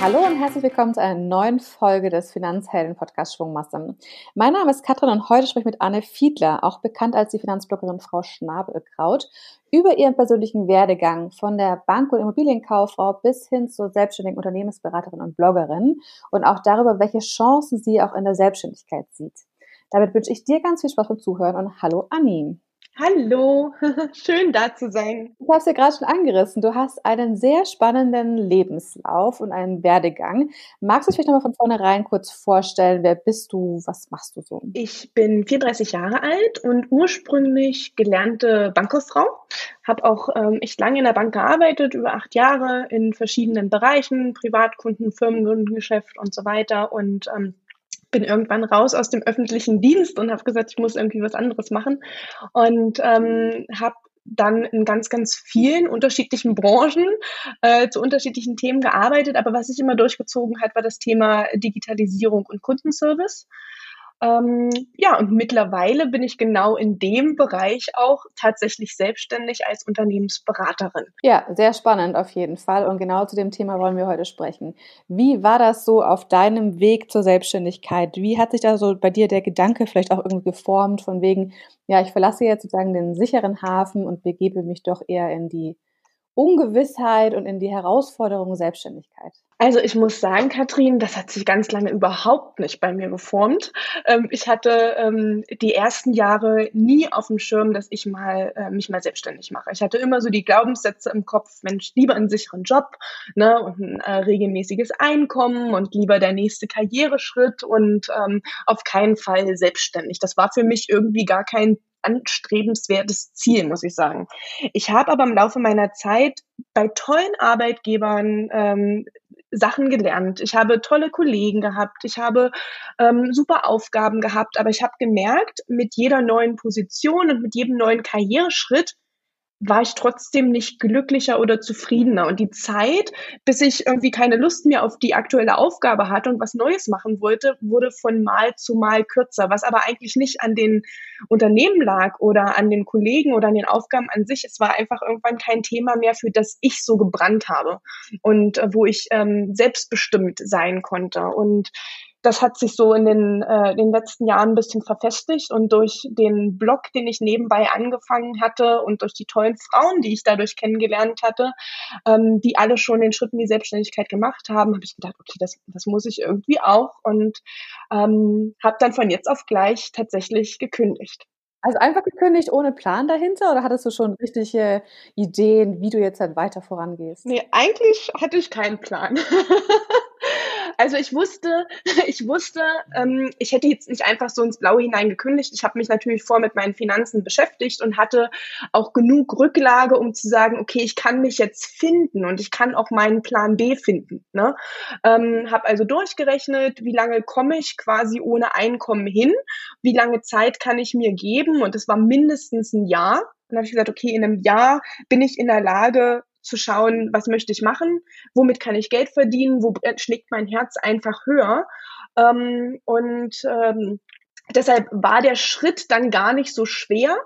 Hallo und herzlich willkommen zu einer neuen Folge des Finanzhelden Podcast Schwungmasse. Mein Name ist Katrin und heute spreche ich mit Anne Fiedler, auch bekannt als die Finanzbloggerin Frau Schnabelkraut, über ihren persönlichen Werdegang von der Bank- und Immobilienkauffrau bis hin zur selbstständigen Unternehmensberaterin und Bloggerin und auch darüber, welche Chancen sie auch in der Selbstständigkeit sieht. Damit wünsche ich dir ganz viel Spaß beim Zuhören und hallo Anni. Hallo, schön da zu sein. Ich habe es ja gerade schon angerissen. Du hast einen sehr spannenden Lebenslauf und einen Werdegang. Magst du dich vielleicht nochmal von vornherein kurz vorstellen? Wer bist du? Was machst du so? Ich bin 34 Jahre alt und ursprünglich gelernte Bankkauffrau. Habe auch ähm, echt lange in der Bank gearbeitet, über acht Jahre in verschiedenen Bereichen, Privatkunden, Firmenkundengeschäft und so weiter. Und ähm, bin irgendwann raus aus dem öffentlichen Dienst und habe gesagt, ich muss irgendwie was anderes machen und ähm, habe dann in ganz, ganz vielen unterschiedlichen Branchen äh, zu unterschiedlichen Themen gearbeitet. Aber was sich immer durchgezogen hat, war das Thema Digitalisierung und Kundenservice. Ähm, ja, und mittlerweile bin ich genau in dem Bereich auch tatsächlich selbstständig als Unternehmensberaterin. Ja, sehr spannend auf jeden Fall. Und genau zu dem Thema wollen wir heute sprechen. Wie war das so auf deinem Weg zur Selbstständigkeit? Wie hat sich da so bei dir der Gedanke vielleicht auch irgendwie geformt, von wegen, ja, ich verlasse jetzt sozusagen den sicheren Hafen und begebe mich doch eher in die Ungewissheit und in die Herausforderung Selbstständigkeit? Also ich muss sagen, Katrin, das hat sich ganz lange überhaupt nicht bei mir geformt. Ähm, ich hatte ähm, die ersten Jahre nie auf dem Schirm, dass ich mal äh, mich mal selbstständig mache. Ich hatte immer so die Glaubenssätze im Kopf, Mensch, lieber einen sicheren Job ne, und ein äh, regelmäßiges Einkommen und lieber der nächste Karriereschritt und ähm, auf keinen Fall selbstständig. Das war für mich irgendwie gar kein anstrebenswertes Ziel, muss ich sagen. Ich habe aber im Laufe meiner Zeit bei tollen Arbeitgebern ähm, Sachen gelernt. Ich habe tolle Kollegen gehabt. Ich habe ähm, super Aufgaben gehabt. Aber ich habe gemerkt, mit jeder neuen Position und mit jedem neuen Karriereschritt war ich trotzdem nicht glücklicher oder zufriedener. Und die Zeit, bis ich irgendwie keine Lust mehr auf die aktuelle Aufgabe hatte und was Neues machen wollte, wurde von Mal zu Mal kürzer, was aber eigentlich nicht an den Unternehmen lag oder an den Kollegen oder an den Aufgaben an sich. Es war einfach irgendwann kein Thema mehr, für das ich so gebrannt habe und äh, wo ich ähm, selbstbestimmt sein konnte. Und das hat sich so in den, äh, den letzten Jahren ein bisschen verfestigt und durch den Blog, den ich nebenbei angefangen hatte und durch die tollen Frauen, die ich dadurch kennengelernt hatte, ähm, die alle schon den Schritt in die Selbstständigkeit gemacht haben, habe ich gedacht, okay, das, das muss ich irgendwie auch und ähm, habe dann von jetzt auf gleich tatsächlich gekündigt. Also einfach gekündigt ohne Plan dahinter oder hattest du schon richtige Ideen, wie du jetzt halt weiter vorangehst? Nee, eigentlich hatte ich keinen Plan. Also ich wusste, ich wusste, ähm, ich hätte jetzt nicht einfach so ins Blaue hinein gekündigt. Ich habe mich natürlich vor mit meinen Finanzen beschäftigt und hatte auch genug Rücklage, um zu sagen, okay, ich kann mich jetzt finden und ich kann auch meinen Plan B finden. Ne? Ähm, habe also durchgerechnet, wie lange komme ich quasi ohne Einkommen hin, wie lange Zeit kann ich mir geben und es war mindestens ein Jahr. Dann habe ich gesagt, okay, in einem Jahr bin ich in der Lage, zu schauen, was möchte ich machen, womit kann ich Geld verdienen, wo schlägt mein Herz einfach höher. Ähm, und ähm, deshalb war der Schritt dann gar nicht so schwer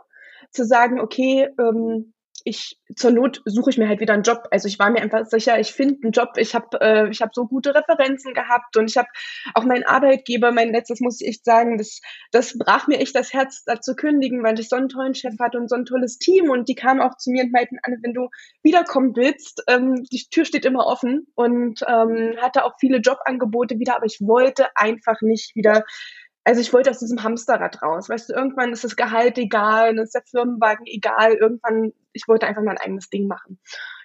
zu sagen, okay, ähm, ich zur Not suche ich mir halt wieder einen Job. Also ich war mir einfach sicher, ich finde einen Job. Ich habe äh, ich habe so gute Referenzen gehabt und ich habe auch meinen Arbeitgeber, mein letztes muss ich echt sagen, das das brach mir echt das Herz, da zu kündigen, weil ich so einen tollen Chef hatte und so ein tolles Team und die kamen auch zu mir und meinten, Anne, wenn du wiederkommen willst, ähm, die Tür steht immer offen und ähm, hatte auch viele Jobangebote wieder, aber ich wollte einfach nicht wieder also ich wollte aus diesem Hamsterrad raus. Weißt du, irgendwann ist das Gehalt egal, dann ist der Firmenwagen egal. Irgendwann, ich wollte einfach mein eigenes Ding machen.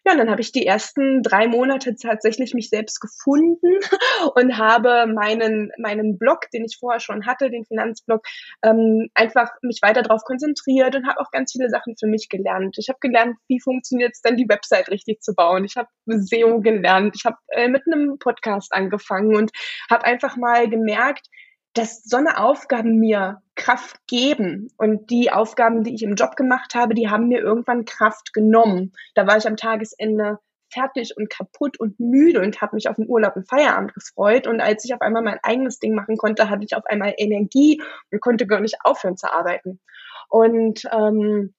Ja, und dann habe ich die ersten drei Monate tatsächlich mich selbst gefunden und habe meinen, meinen Blog, den ich vorher schon hatte, den Finanzblog, ähm, einfach mich weiter darauf konzentriert und habe auch ganz viele Sachen für mich gelernt. Ich habe gelernt, wie funktioniert es denn, die Website richtig zu bauen. Ich habe SEO gelernt. Ich habe äh, mit einem Podcast angefangen und habe einfach mal gemerkt, dass so eine Aufgaben mir Kraft geben. Und die Aufgaben, die ich im Job gemacht habe, die haben mir irgendwann Kraft genommen. Da war ich am Tagesende fertig und kaputt und müde und habe mich auf den Urlaub und Feierabend gefreut. Und als ich auf einmal mein eigenes Ding machen konnte, hatte ich auf einmal Energie und konnte gar nicht aufhören zu arbeiten. Und ähm,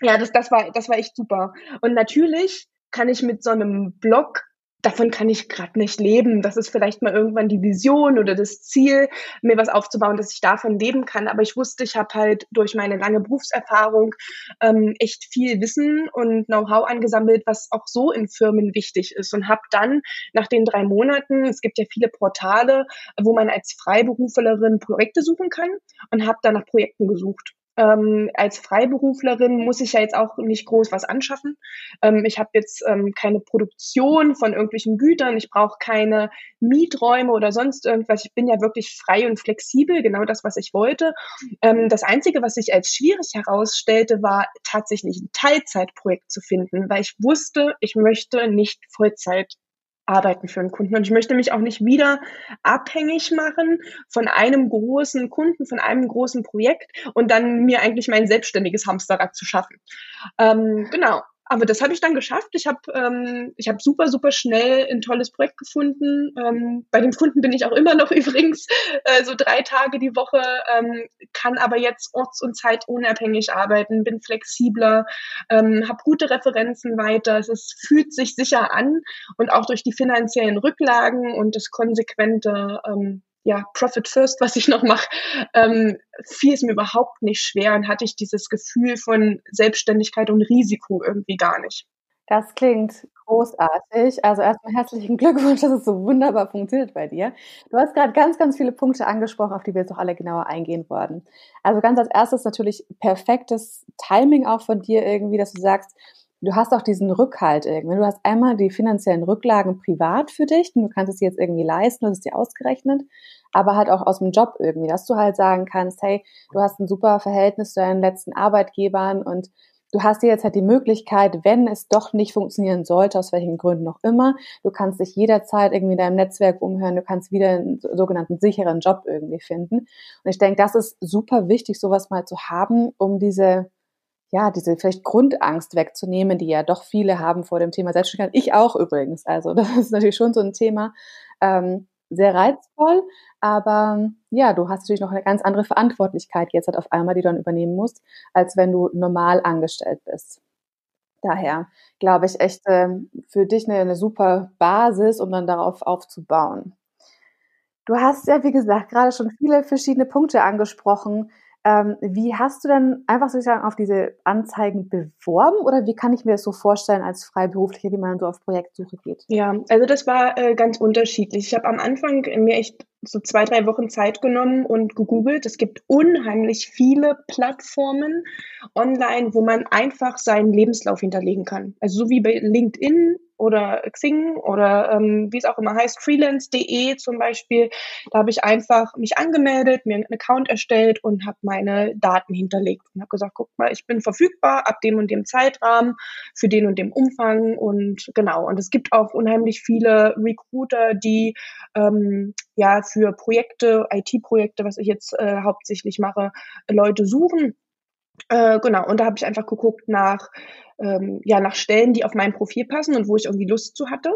ja, das, das war, das war echt super. Und natürlich kann ich mit so einem Blog davon kann ich gerade nicht leben. Das ist vielleicht mal irgendwann die Vision oder das Ziel, mir was aufzubauen, dass ich davon leben kann. Aber ich wusste, ich habe halt durch meine lange Berufserfahrung ähm, echt viel Wissen und Know-how angesammelt, was auch so in Firmen wichtig ist. Und habe dann nach den drei Monaten, es gibt ja viele Portale, wo man als Freiberuflerin Projekte suchen kann und habe dann nach Projekten gesucht ähm, als Freiberuflerin muss ich ja jetzt auch nicht groß was anschaffen. Ähm, ich habe jetzt ähm, keine Produktion von irgendwelchen Gütern, ich brauche keine Mieträume oder sonst irgendwas. Ich bin ja wirklich frei und flexibel, genau das, was ich wollte. Ähm, das Einzige, was sich als schwierig herausstellte, war tatsächlich ein Teilzeitprojekt zu finden, weil ich wusste, ich möchte nicht Vollzeit arbeiten für einen Kunden. Und ich möchte mich auch nicht wieder abhängig machen von einem großen Kunden, von einem großen Projekt und dann mir eigentlich mein selbstständiges Hamsterrad zu schaffen. Ähm, genau aber das habe ich dann geschafft. Ich habe ähm, ich habe super super schnell ein tolles Projekt gefunden. Ähm, bei dem Kunden bin ich auch immer noch übrigens äh, so drei Tage die Woche, ähm, kann aber jetzt orts- und zeitunabhängig arbeiten, bin flexibler, ähm, habe gute Referenzen weiter. Es ist, fühlt sich sicher an und auch durch die finanziellen Rücklagen und das konsequente ähm, ja, Profit First, was ich noch mache, ähm, fiel es mir überhaupt nicht schwer und hatte ich dieses Gefühl von Selbstständigkeit und Risiko irgendwie gar nicht. Das klingt großartig. Also erstmal herzlichen Glückwunsch, dass es so wunderbar funktioniert bei dir. Du hast gerade ganz, ganz viele Punkte angesprochen, auf die wir jetzt noch alle genauer eingehen wollen. Also ganz als erstes natürlich perfektes Timing auch von dir irgendwie, dass du sagst, du hast auch diesen Rückhalt irgendwie. Du hast einmal die finanziellen Rücklagen privat für dich und du kannst es jetzt irgendwie leisten, du hast es dir ausgerechnet, aber halt auch aus dem Job irgendwie, dass du halt sagen kannst, hey, du hast ein super Verhältnis zu deinen letzten Arbeitgebern und du hast dir jetzt halt die Möglichkeit, wenn es doch nicht funktionieren sollte, aus welchen Gründen auch immer, du kannst dich jederzeit irgendwie in deinem Netzwerk umhören, du kannst wieder einen sogenannten sicheren Job irgendwie finden. Und ich denke, das ist super wichtig, sowas mal zu haben, um diese ja, diese vielleicht Grundangst wegzunehmen, die ja doch viele haben vor dem Thema Selbstständigkeit. Ich auch übrigens. Also das ist natürlich schon so ein Thema. Ähm, sehr reizvoll, aber ja, du hast natürlich noch eine ganz andere Verantwortlichkeit jetzt halt auf einmal, die du dann übernehmen musst, als wenn du normal angestellt bist. Daher glaube ich echt äh, für dich eine, eine super Basis, um dann darauf aufzubauen. Du hast ja, wie gesagt, gerade schon viele verschiedene Punkte angesprochen, ähm, wie hast du denn einfach sozusagen auf diese Anzeigen beworben oder wie kann ich mir das so vorstellen als Freiberufliche, wie man so auf Projektsuche geht? Ja, also das war äh, ganz unterschiedlich. Ich habe am Anfang mir echt so zwei, drei Wochen Zeit genommen und gegoogelt. Es gibt unheimlich viele Plattformen online, wo man einfach seinen Lebenslauf hinterlegen kann. Also so wie bei LinkedIn oder Xing oder ähm, wie es auch immer heißt, freelance.de zum Beispiel. Da habe ich einfach mich angemeldet, mir einen Account erstellt und habe meine Daten hinterlegt und habe gesagt, guck mal, ich bin verfügbar ab dem und dem Zeitrahmen für den und dem Umfang und genau. Und es gibt auch unheimlich viele Recruiter, die ähm, ja für Projekte, IT-Projekte, was ich jetzt äh, hauptsächlich mache, Leute suchen. Äh, genau, und da habe ich einfach geguckt nach ähm, ja, nach Stellen, die auf mein Profil passen und wo ich irgendwie Lust zu hatte.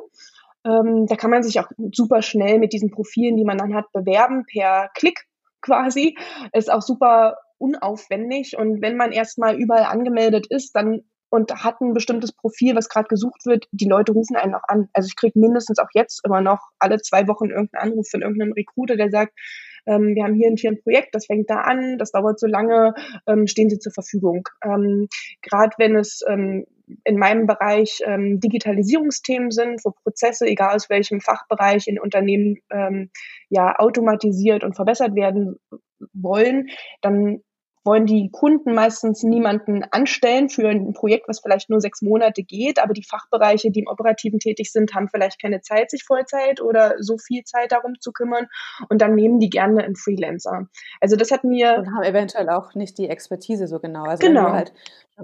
Ähm, da kann man sich auch super schnell mit diesen Profilen, die man dann hat, bewerben per Klick quasi. Ist auch super unaufwendig und wenn man erstmal überall angemeldet ist, dann und hat ein bestimmtes Profil, was gerade gesucht wird, die Leute rufen einen auch an. Also ich kriege mindestens auch jetzt immer noch alle zwei Wochen irgendeinen Anruf von irgendeinem Recruiter, der sagt, ähm, wir haben hier ein, hier ein Projekt, das fängt da an, das dauert so lange, ähm, stehen Sie zur Verfügung. Ähm, Gerade wenn es ähm, in meinem Bereich ähm, Digitalisierungsthemen sind, wo Prozesse, egal aus welchem Fachbereich in Unternehmen ähm, ja automatisiert und verbessert werden wollen, dann wollen die Kunden meistens niemanden anstellen für ein Projekt, was vielleicht nur sechs Monate geht, aber die Fachbereiche, die im Operativen tätig sind, haben vielleicht keine Zeit, sich Vollzeit oder so viel Zeit darum zu kümmern und dann nehmen die gerne einen Freelancer. Also das hat mir... Und haben eventuell auch nicht die Expertise so genau. Also genau. wenn du halt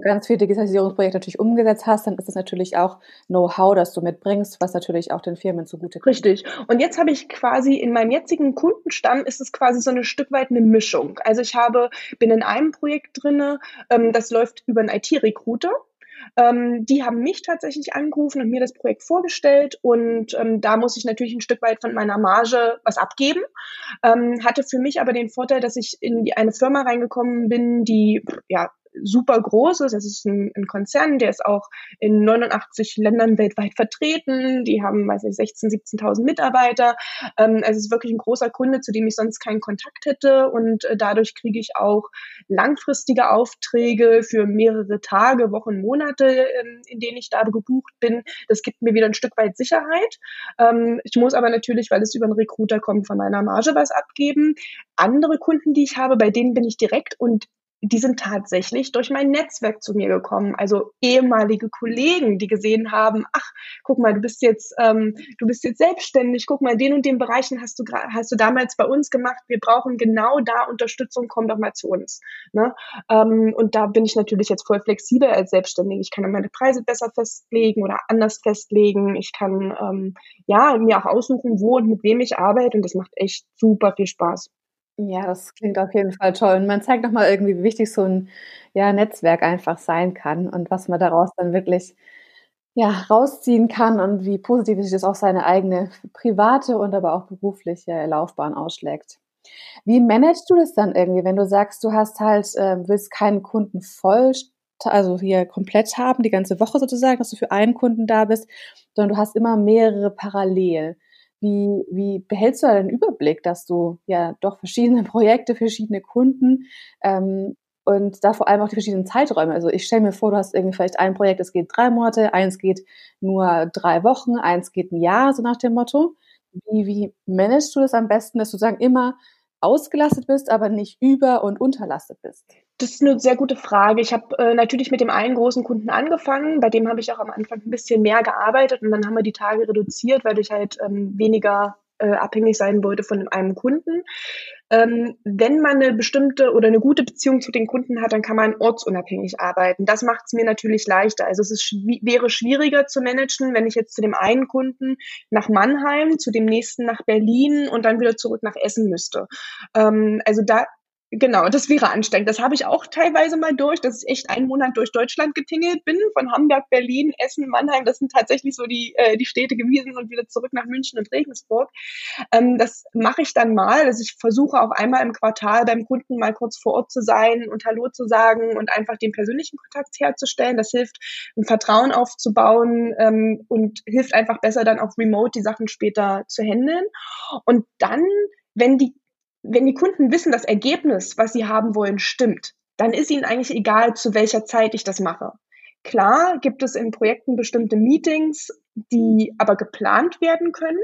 ganz viele Digitalisierungsprojekte natürlich umgesetzt hast, dann ist es natürlich auch Know-how, das du mitbringst, was natürlich auch den Firmen zugute kommt. Richtig. Und jetzt habe ich quasi in meinem jetzigen Kundenstamm ist es quasi so ein Stück weit eine Mischung. Also ich habe, bin in einem Projekt drinne, ähm, das läuft über einen IT-Recruiter. Ähm, die haben mich tatsächlich angerufen und mir das Projekt vorgestellt und ähm, da muss ich natürlich ein Stück weit von meiner Marge was abgeben. Ähm, hatte für mich aber den Vorteil, dass ich in die, eine Firma reingekommen bin, die ja super groß ist. Es ist ein, ein, Konzern, der ist auch in 89 Ländern weltweit vertreten. Die haben, weiß ich, 16, 17.000 Mitarbeiter. Ähm, also es ist wirklich ein großer Kunde, zu dem ich sonst keinen Kontakt hätte. Und äh, dadurch kriege ich auch langfristige Aufträge für mehrere Tage, Wochen, Monate, ähm, in denen ich da gebucht bin. Das gibt mir wieder ein Stück weit Sicherheit. Ähm, ich muss aber natürlich, weil es über einen Recruiter kommt, von meiner Marge was abgeben. Andere Kunden, die ich habe, bei denen bin ich direkt und die sind tatsächlich durch mein Netzwerk zu mir gekommen. Also ehemalige Kollegen, die gesehen haben, ach, guck mal, du bist jetzt, ähm, du bist jetzt selbstständig, guck mal, den und den Bereichen hast du hast du damals bei uns gemacht. Wir brauchen genau da Unterstützung, komm doch mal zu uns. Ne? Ähm, und da bin ich natürlich jetzt voll flexibel als Selbstständige. Ich kann meine Preise besser festlegen oder anders festlegen. Ich kann ähm, ja mir auch aussuchen, wo und mit wem ich arbeite und das macht echt super viel Spaß. Ja, das klingt auf jeden Fall toll. Und man zeigt nochmal irgendwie, wie wichtig so ein ja, Netzwerk einfach sein kann und was man daraus dann wirklich ja, rausziehen kann und wie positiv sich das auf seine eigene private und aber auch berufliche Laufbahn ausschlägt. Wie managst du das dann irgendwie, wenn du sagst, du hast halt, äh, willst keinen Kunden voll, also hier komplett haben, die ganze Woche sozusagen, dass du für einen Kunden da bist, sondern du hast immer mehrere parallel. Wie, wie behältst du da den Überblick, dass du ja doch verschiedene Projekte, verschiedene Kunden ähm, und da vor allem auch die verschiedenen Zeiträume. Also ich stelle mir vor, du hast irgendwie vielleicht ein Projekt, das geht drei Monate, eins geht nur drei Wochen, eins geht ein Jahr, so nach dem Motto. Wie, wie managst du das am besten, dass du sagen immer ausgelastet bist, aber nicht über- und unterlastet bist? Das ist eine sehr gute Frage. Ich habe äh, natürlich mit dem einen großen Kunden angefangen, bei dem habe ich auch am Anfang ein bisschen mehr gearbeitet und dann haben wir die Tage reduziert, weil ich halt ähm, weniger äh, abhängig sein wollte von einem Kunden. Ähm, wenn man eine bestimmte oder eine gute Beziehung zu den Kunden hat, dann kann man ortsunabhängig arbeiten. Das macht es mir natürlich leichter. Also es ist, schw wäre schwieriger zu managen, wenn ich jetzt zu dem einen Kunden nach Mannheim, zu dem nächsten nach Berlin und dann wieder zurück nach Essen müsste. Ähm, also da Genau, das wäre anstrengend. Das habe ich auch teilweise mal durch, dass ich echt einen Monat durch Deutschland getingelt bin, von Hamburg, Berlin, Essen, Mannheim. Das sind tatsächlich so die, äh, die Städte gewesen und wieder zurück nach München und Regensburg. Ähm, das mache ich dann mal. Also ich versuche auch einmal im Quartal beim Kunden mal kurz vor Ort zu sein und Hallo zu sagen und einfach den persönlichen Kontakt herzustellen. Das hilft, ein Vertrauen aufzubauen ähm, und hilft einfach besser dann auch remote die Sachen später zu handeln. Und dann wenn die wenn die Kunden wissen, das Ergebnis, was sie haben wollen, stimmt, dann ist ihnen eigentlich egal, zu welcher Zeit ich das mache. Klar gibt es in Projekten bestimmte Meetings, die aber geplant werden können.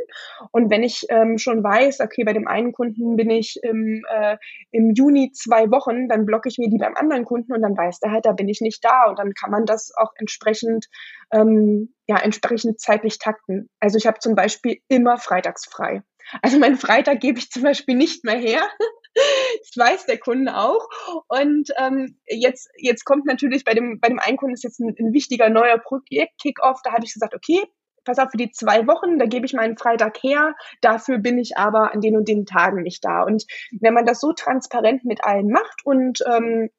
Und wenn ich ähm, schon weiß, okay, bei dem einen Kunden bin ich im, äh, im Juni zwei Wochen, dann blocke ich mir die beim anderen Kunden und dann weiß der halt, da bin ich nicht da. Und dann kann man das auch entsprechend, ähm, ja, entsprechend zeitlich takten. Also ich habe zum Beispiel immer freitags frei. Also meinen Freitag gebe ich zum Beispiel nicht mehr her. Das weiß der Kunde auch. Und ähm, jetzt, jetzt kommt natürlich bei dem, bei dem einen Kunden ist jetzt ein, ein wichtiger neuer Projekt-Kickoff. Da habe ich gesagt, okay, pass auf, für die zwei Wochen, da gebe ich meinen Freitag her, dafür bin ich aber an den und den Tagen nicht da. Und wenn man das so transparent mit allen macht und ähm,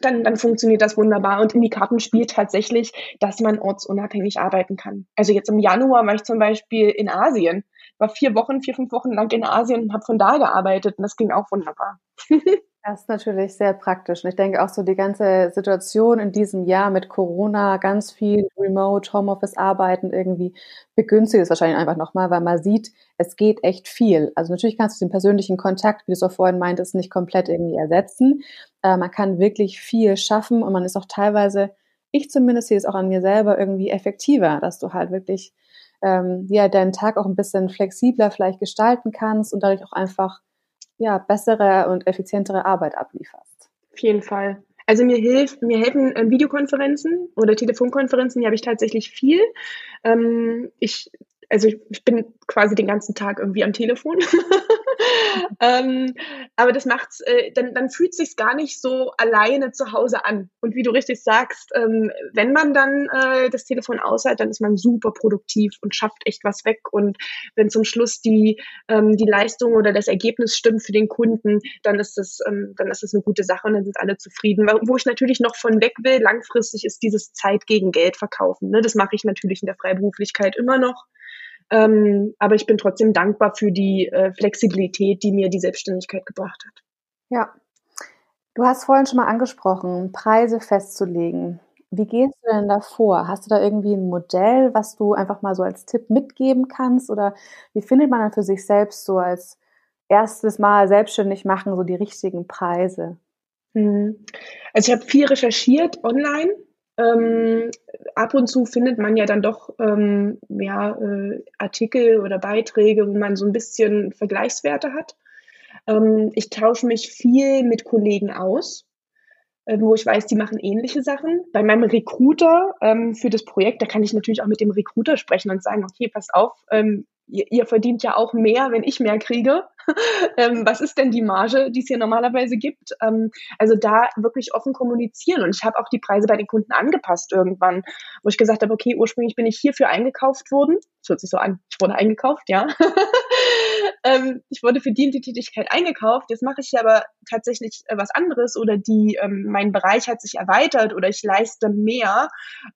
dann, dann funktioniert das wunderbar. Und in die Karten spielt tatsächlich, dass man ortsunabhängig arbeiten kann. Also jetzt im Januar war ich zum Beispiel in Asien war vier Wochen, vier, fünf Wochen lang in Asien und habe von da gearbeitet und das ging auch wunderbar. Das ist natürlich sehr praktisch. Und ich denke auch so die ganze Situation in diesem Jahr mit Corona, ganz viel Remote, Homeoffice arbeiten irgendwie begünstigt es wahrscheinlich einfach nochmal, weil man sieht, es geht echt viel. Also natürlich kannst du den persönlichen Kontakt, wie du es auch vorhin meintest, nicht komplett irgendwie ersetzen. Äh, man kann wirklich viel schaffen und man ist auch teilweise, ich zumindest sehe es auch an mir selber irgendwie effektiver, dass du halt wirklich ähm, ja, deinen Tag auch ein bisschen flexibler vielleicht gestalten kannst und dadurch auch einfach ja, bessere und effizientere Arbeit ablieferst. Auf jeden Fall. Also mir hilft, mir helfen äh, Videokonferenzen oder Telefonkonferenzen, die habe ich tatsächlich viel. Ähm, ich also ich, ich bin quasi den ganzen Tag irgendwie am Telefon. ähm, aber das macht's, äh, dann, dann fühlt sich's gar nicht so alleine zu Hause an. Und wie du richtig sagst, ähm, wenn man dann äh, das Telefon aushält, dann ist man super produktiv und schafft echt was weg. Und wenn zum Schluss die, ähm, die Leistung oder das Ergebnis stimmt für den Kunden, dann ist das, ähm, dann ist das eine gute Sache und dann sind alle zufrieden. Wo ich natürlich noch von weg will, langfristig ist dieses Zeit gegen Geld verkaufen. Ne? Das mache ich natürlich in der Freiberuflichkeit immer noch. Ähm, aber ich bin trotzdem dankbar für die äh, Flexibilität, die mir die Selbstständigkeit gebracht hat. Ja. Du hast vorhin schon mal angesprochen, Preise festzulegen. Wie gehst du denn da vor? Hast du da irgendwie ein Modell, was du einfach mal so als Tipp mitgeben kannst? Oder wie findet man dann für sich selbst so als erstes Mal selbstständig machen, so die richtigen Preise? Mhm. Also ich habe viel recherchiert online. Ähm, ab und zu findet man ja dann doch ähm, ja, äh, Artikel oder Beiträge, wo man so ein bisschen Vergleichswerte hat. Ähm, ich tausche mich viel mit Kollegen aus, äh, wo ich weiß, die machen ähnliche Sachen. Bei meinem Recruiter ähm, für das Projekt, da kann ich natürlich auch mit dem Recruiter sprechen und sagen, okay, pass auf, ähm, ihr, ihr verdient ja auch mehr, wenn ich mehr kriege. ähm, was ist denn die Marge, die es hier normalerweise gibt? Ähm, also da wirklich offen kommunizieren. Und ich habe auch die Preise bei den Kunden angepasst irgendwann, wo ich gesagt habe, okay, ursprünglich bin ich hierfür eingekauft worden. Das hört sich so an, ich wurde eingekauft, ja. ähm, ich wurde für die die Tätigkeit eingekauft. Jetzt mache ich aber tatsächlich äh, was anderes oder die, ähm, mein Bereich hat sich erweitert oder ich leiste mehr,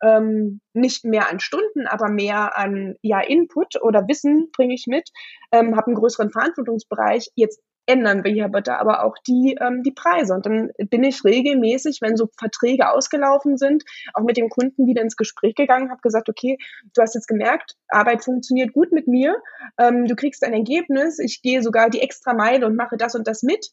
ähm, nicht mehr an Stunden, aber mehr an ja, Input oder Wissen bringe ich mit, ähm, habe einen größeren Verantwortungsbereich. Jetzt ändern wir hier bitte aber auch die, ähm, die Preise. Und dann bin ich regelmäßig, wenn so Verträge ausgelaufen sind, auch mit dem Kunden wieder ins Gespräch gegangen, habe gesagt, okay, du hast jetzt gemerkt, Arbeit funktioniert gut mit mir, ähm, du kriegst ein Ergebnis, ich gehe sogar die extra Meile und mache das und das mit.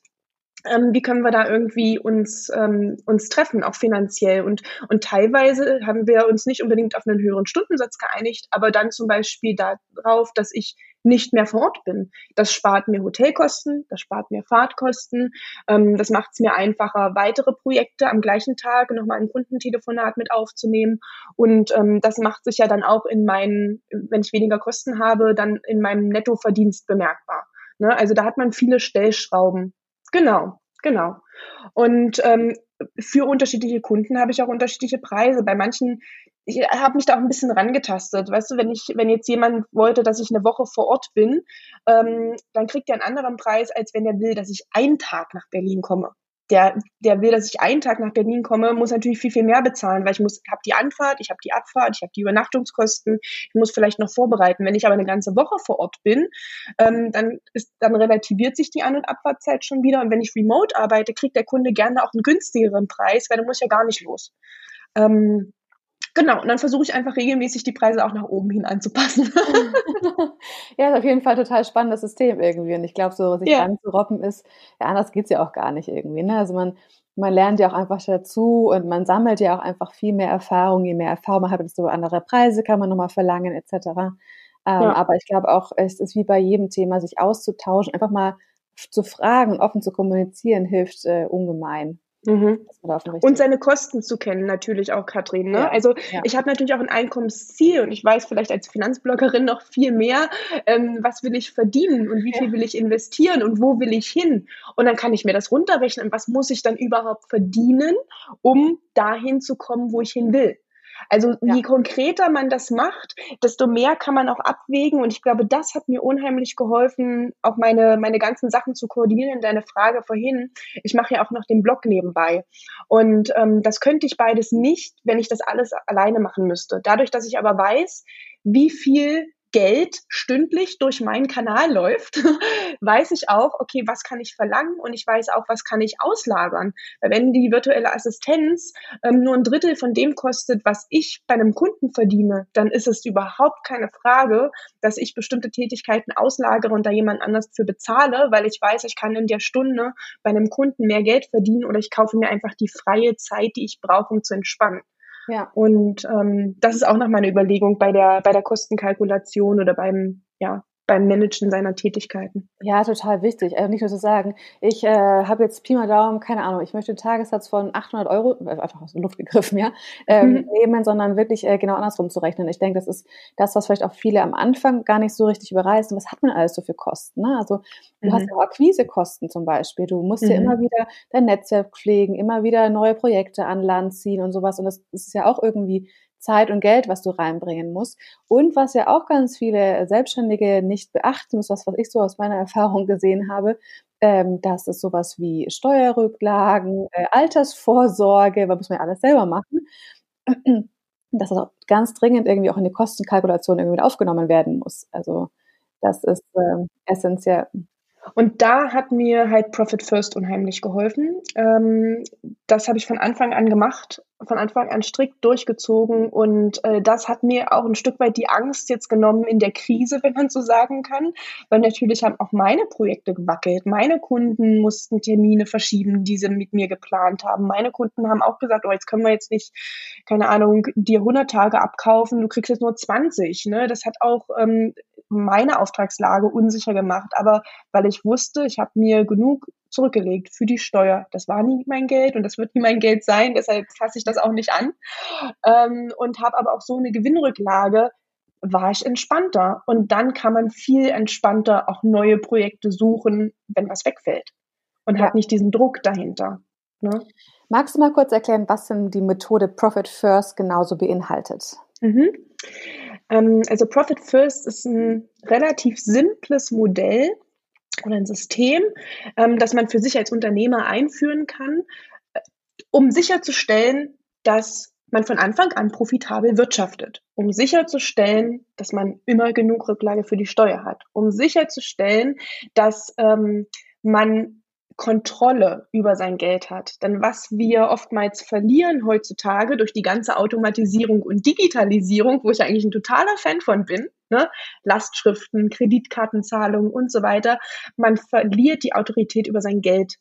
Ähm, wie können wir da irgendwie uns, ähm, uns treffen, auch finanziell. Und, und teilweise haben wir uns nicht unbedingt auf einen höheren Stundensatz geeinigt, aber dann zum Beispiel darauf, dass ich nicht mehr vor Ort bin. Das spart mir Hotelkosten, das spart mir Fahrtkosten, ähm, das macht es mir einfacher, weitere Projekte am gleichen Tag nochmal ein Kundentelefonat mit aufzunehmen. Und ähm, das macht sich ja dann auch in meinen, wenn ich weniger Kosten habe, dann in meinem Nettoverdienst bemerkbar. Ne? Also da hat man viele Stellschrauben. Genau, genau. Und ähm, für unterschiedliche Kunden habe ich auch unterschiedliche Preise. Bei manchen ich habe mich da auch ein bisschen rangetastet. Weißt du, wenn ich, wenn jetzt jemand wollte, dass ich eine Woche vor Ort bin, ähm, dann kriegt er einen anderen Preis, als wenn er will, dass ich einen Tag nach Berlin komme. Der, der will, dass ich einen Tag nach Berlin komme, muss natürlich viel, viel mehr bezahlen, weil ich muss, habe die Anfahrt, ich habe die Abfahrt, ich habe die Übernachtungskosten, ich muss vielleicht noch vorbereiten. Wenn ich aber eine ganze Woche vor Ort bin, ähm, dann ist, dann relativiert sich die An- und Abfahrtzeit schon wieder. Und wenn ich remote arbeite, kriegt der Kunde gerne auch einen günstigeren Preis, weil dann muss ja gar nicht los. Ähm, Genau, und dann versuche ich einfach regelmäßig die Preise auch nach oben hin anzupassen. ja, ist auf jeden Fall ein total spannendes System irgendwie. Und ich glaube, so sich ja. robben ist, ja, anders geht es ja auch gar nicht irgendwie. Ne? Also man, man lernt ja auch einfach dazu und man sammelt ja auch einfach viel mehr Erfahrung. Je mehr Erfahrung man hat, desto andere Preise kann man nochmal verlangen, etc. Ähm, ja. Aber ich glaube auch, es ist wie bei jedem Thema, sich auszutauschen, einfach mal zu fragen und offen zu kommunizieren, hilft äh, ungemein. Mhm. Und seine Kosten zu kennen, natürlich auch, Katrin. Ne? Ja, also ja. ich habe natürlich auch ein Einkommensziel und ich weiß vielleicht als Finanzbloggerin noch viel mehr, ähm, was will ich verdienen und wie viel will ich investieren und wo will ich hin. Und dann kann ich mir das runterrechnen, was muss ich dann überhaupt verdienen, um dahin zu kommen, wo ich hin will. Also ja. je konkreter man das macht, desto mehr kann man auch abwägen. Und ich glaube, das hat mir unheimlich geholfen, auch meine, meine ganzen Sachen zu koordinieren. Deine Frage vorhin. Ich mache ja auch noch den Blog nebenbei. Und ähm, das könnte ich beides nicht, wenn ich das alles alleine machen müsste. Dadurch, dass ich aber weiß, wie viel Geld stündlich durch meinen Kanal läuft, weiß ich auch, okay, was kann ich verlangen und ich weiß auch, was kann ich auslagern. Wenn die virtuelle Assistenz ähm, nur ein Drittel von dem kostet, was ich bei einem Kunden verdiene, dann ist es überhaupt keine Frage, dass ich bestimmte Tätigkeiten auslagere und da jemand anders für bezahle, weil ich weiß, ich kann in der Stunde bei einem Kunden mehr Geld verdienen oder ich kaufe mir einfach die freie Zeit, die ich brauche, um zu entspannen. Ja. Und ähm, das ist auch noch meine Überlegung bei der, bei der Kostenkalkulation oder beim, ja, beim Managen seiner Tätigkeiten. Ja, total wichtig. Also nicht nur zu sagen, ich äh, habe jetzt Pi mal Daumen, keine Ahnung, ich möchte einen Tagessatz von 800 Euro, äh, einfach aus der Luft gegriffen, ja, ähm, mhm. nehmen, sondern wirklich äh, genau andersrum zu rechnen. Ich denke, das ist das, was vielleicht auch viele am Anfang gar nicht so richtig überreißen. Was hat man alles so für Kosten? Ne? Also du mhm. hast ja auch Akquisekosten zum Beispiel. Du musst mhm. ja immer wieder dein Netzwerk pflegen, immer wieder neue Projekte an Land ziehen und sowas. Und das, das ist ja auch irgendwie Zeit und Geld, was du reinbringen musst. Und was ja auch ganz viele Selbstständige nicht beachten, ist was, was ich so aus meiner Erfahrung gesehen habe, ähm, dass es sowas wie Steuerrücklagen, äh, Altersvorsorge, was muss man ja alles selber machen, dass das auch ganz dringend irgendwie auch in die Kostenkalkulation irgendwie mit aufgenommen werden muss. Also das ist äh, essentiell. Und da hat mir halt Profit First unheimlich geholfen. Ähm, das habe ich von Anfang an gemacht, von Anfang an strikt durchgezogen. Und äh, das hat mir auch ein Stück weit die Angst jetzt genommen in der Krise, wenn man so sagen kann. Weil natürlich haben auch meine Projekte gewackelt. Meine Kunden mussten Termine verschieben, die sie mit mir geplant haben. Meine Kunden haben auch gesagt, oh, jetzt können wir jetzt nicht, keine Ahnung, dir 100 Tage abkaufen, du kriegst jetzt nur 20. Ne? Das hat auch ähm, meine Auftragslage unsicher gemacht. Aber weil ich wusste, ich habe mir genug zurückgelegt für die Steuer. Das war nie mein Geld und das wird nie mein Geld sein, deshalb fasse ich das auch nicht an. Ähm, und habe aber auch so eine Gewinnrücklage, war ich entspannter. Und dann kann man viel entspannter auch neue Projekte suchen, wenn was wegfällt. Und ja. hat nicht diesen Druck dahinter. Ne? Magst du mal kurz erklären, was denn die Methode Profit First genauso beinhaltet? Mhm. Ähm, also Profit First ist ein relativ simples Modell oder ein System, ähm, das man für sich als Unternehmer einführen kann, äh, um sicherzustellen, dass man von Anfang an profitabel wirtschaftet, um sicherzustellen, dass man immer genug Rücklage für die Steuer hat, um sicherzustellen, dass ähm, man Kontrolle über sein Geld hat. Denn was wir oftmals verlieren heutzutage durch die ganze Automatisierung und Digitalisierung, wo ich eigentlich ein totaler Fan von bin, ne? Lastschriften, Kreditkartenzahlungen und so weiter, man verliert die Autorität über sein Geld.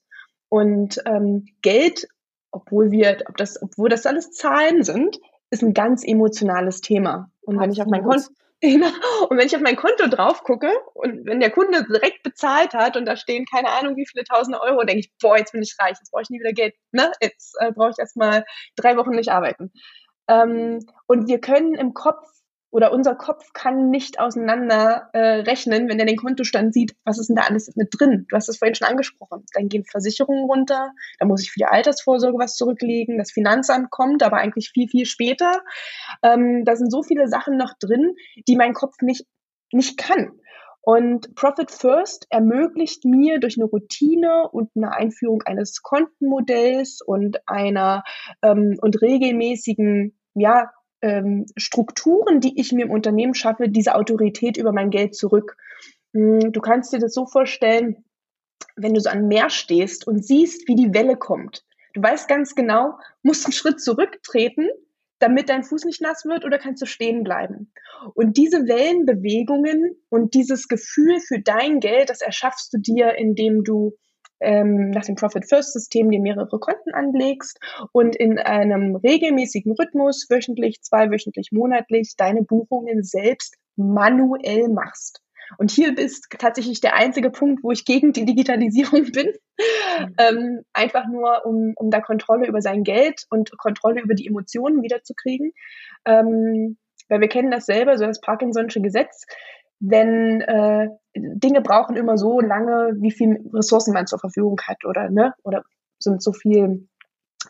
Und ähm, Geld, obwohl wir, ob das, obwohl das alles Zahlen sind, ist ein ganz emotionales Thema. Und wenn ich auf mein Konto Genau. Und wenn ich auf mein Konto drauf gucke und wenn der Kunde direkt bezahlt hat und da stehen keine Ahnung wie viele tausende Euro, denke ich, boah, jetzt bin ich reich, jetzt brauche ich nie wieder Geld. Ne? Jetzt äh, brauche ich erstmal drei Wochen nicht arbeiten. Ähm, und wir können im Kopf oder unser Kopf kann nicht auseinander äh, rechnen, wenn er den Kontostand sieht, was ist denn da alles mit drin? Du hast es vorhin schon angesprochen. Dann gehen Versicherungen runter, da muss ich für die Altersvorsorge was zurücklegen, das Finanzamt kommt, aber eigentlich viel, viel später. Ähm, da sind so viele Sachen noch drin, die mein Kopf nicht, nicht kann. Und Profit First ermöglicht mir durch eine Routine und eine Einführung eines Kontenmodells und einer ähm, und regelmäßigen ja, ähm, Strukturen, die ich mir im Unternehmen schaffe, diese Autorität über mein Geld zurück. Hm, du kannst dir das so vorstellen, wenn du so an Meer stehst und siehst, wie die Welle kommt. Du weißt ganz genau, musst einen Schritt zurücktreten, damit dein Fuß nicht nass wird oder kannst du stehen bleiben. Und diese Wellenbewegungen und dieses Gefühl für dein Geld, das erschaffst du dir, indem du ähm, nach dem Profit First System dir mehrere Konten anlegst und in einem regelmäßigen Rhythmus, wöchentlich, zweiwöchentlich, monatlich, deine Buchungen selbst manuell machst. Und hier ist tatsächlich der einzige Punkt, wo ich gegen die Digitalisierung bin. Mhm. Ähm, einfach nur, um, um da Kontrolle über sein Geld und Kontrolle über die Emotionen wiederzukriegen. Ähm, weil wir kennen das selber, so das Parkinson'sche Gesetz wenn äh, Dinge brauchen immer so lange, wie viel Ressourcen man zur Verfügung hat oder ne oder sind so viel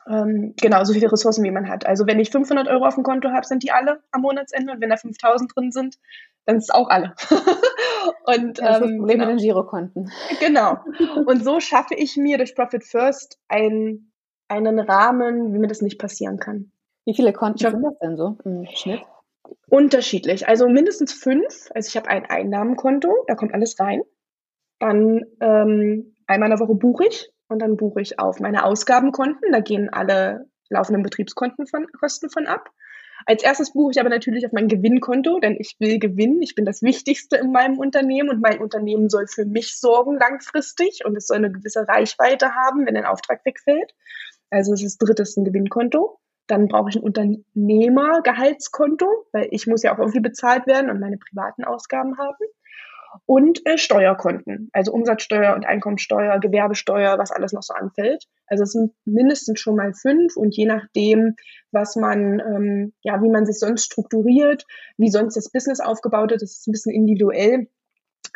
ähm, genau so viele Ressourcen wie man hat. Also wenn ich 500 Euro auf dem Konto habe, sind die alle am Monatsende und wenn da 5000 drin sind, dann ist es auch alle. und ja, das ähm, Problem genau. mit den Girokonten. Genau. Und so schaffe ich mir durch Profit First ein, einen Rahmen, wie mir das nicht passieren kann. Wie viele Konten sind das denn so im Schnitt? Unterschiedlich. Also mindestens fünf. Also ich habe ein Einnahmenkonto, da kommt alles rein. Dann ähm, einmal in der Woche buche ich und dann buche ich auf meine Ausgabenkonten. Da gehen alle laufenden Betriebskonten von, Kosten von ab. Als erstes buche ich aber natürlich auf mein Gewinnkonto, denn ich will gewinnen. Ich bin das Wichtigste in meinem Unternehmen und mein Unternehmen soll für mich sorgen langfristig und es soll eine gewisse Reichweite haben, wenn ein Auftrag wegfällt. Also es ist drittes ein Gewinnkonto. Dann brauche ich ein Unternehmergehaltskonto, weil ich muss ja auch irgendwie bezahlt werden und meine privaten Ausgaben haben. Und äh, Steuerkonten, also Umsatzsteuer und Einkommensteuer, Gewerbesteuer, was alles noch so anfällt. Also es sind mindestens schon mal fünf und je nachdem, was man, ähm, ja, wie man sich sonst strukturiert, wie sonst das Business aufgebaut ist, das ist ein bisschen individuell,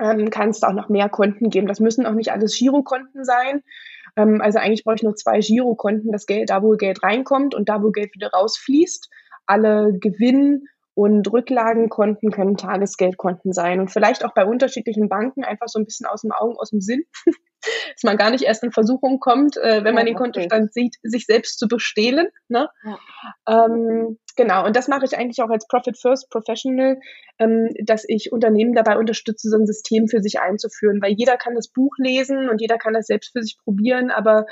ähm, kann es da auch noch mehr Konten geben. Das müssen auch nicht alles Girokonten sein. Ähm, also eigentlich brauche ich nur zwei Girokonten, das Geld, da wo Geld reinkommt und da wo Geld wieder rausfließt. Alle Gewinn- und Rücklagenkonten können Tagesgeldkonten sein und vielleicht auch bei unterschiedlichen Banken einfach so ein bisschen aus dem Augen, aus dem Sinn, dass man gar nicht erst in Versuchung kommt, äh, wenn ja, man den Kontostand sieht, sich selbst zu bestehlen. Ne? Ja. Ähm, Genau, und das mache ich eigentlich auch als Profit First Professional, ähm, dass ich Unternehmen dabei unterstütze, so ein System für sich einzuführen, weil jeder kann das Buch lesen und jeder kann das selbst für sich probieren, aber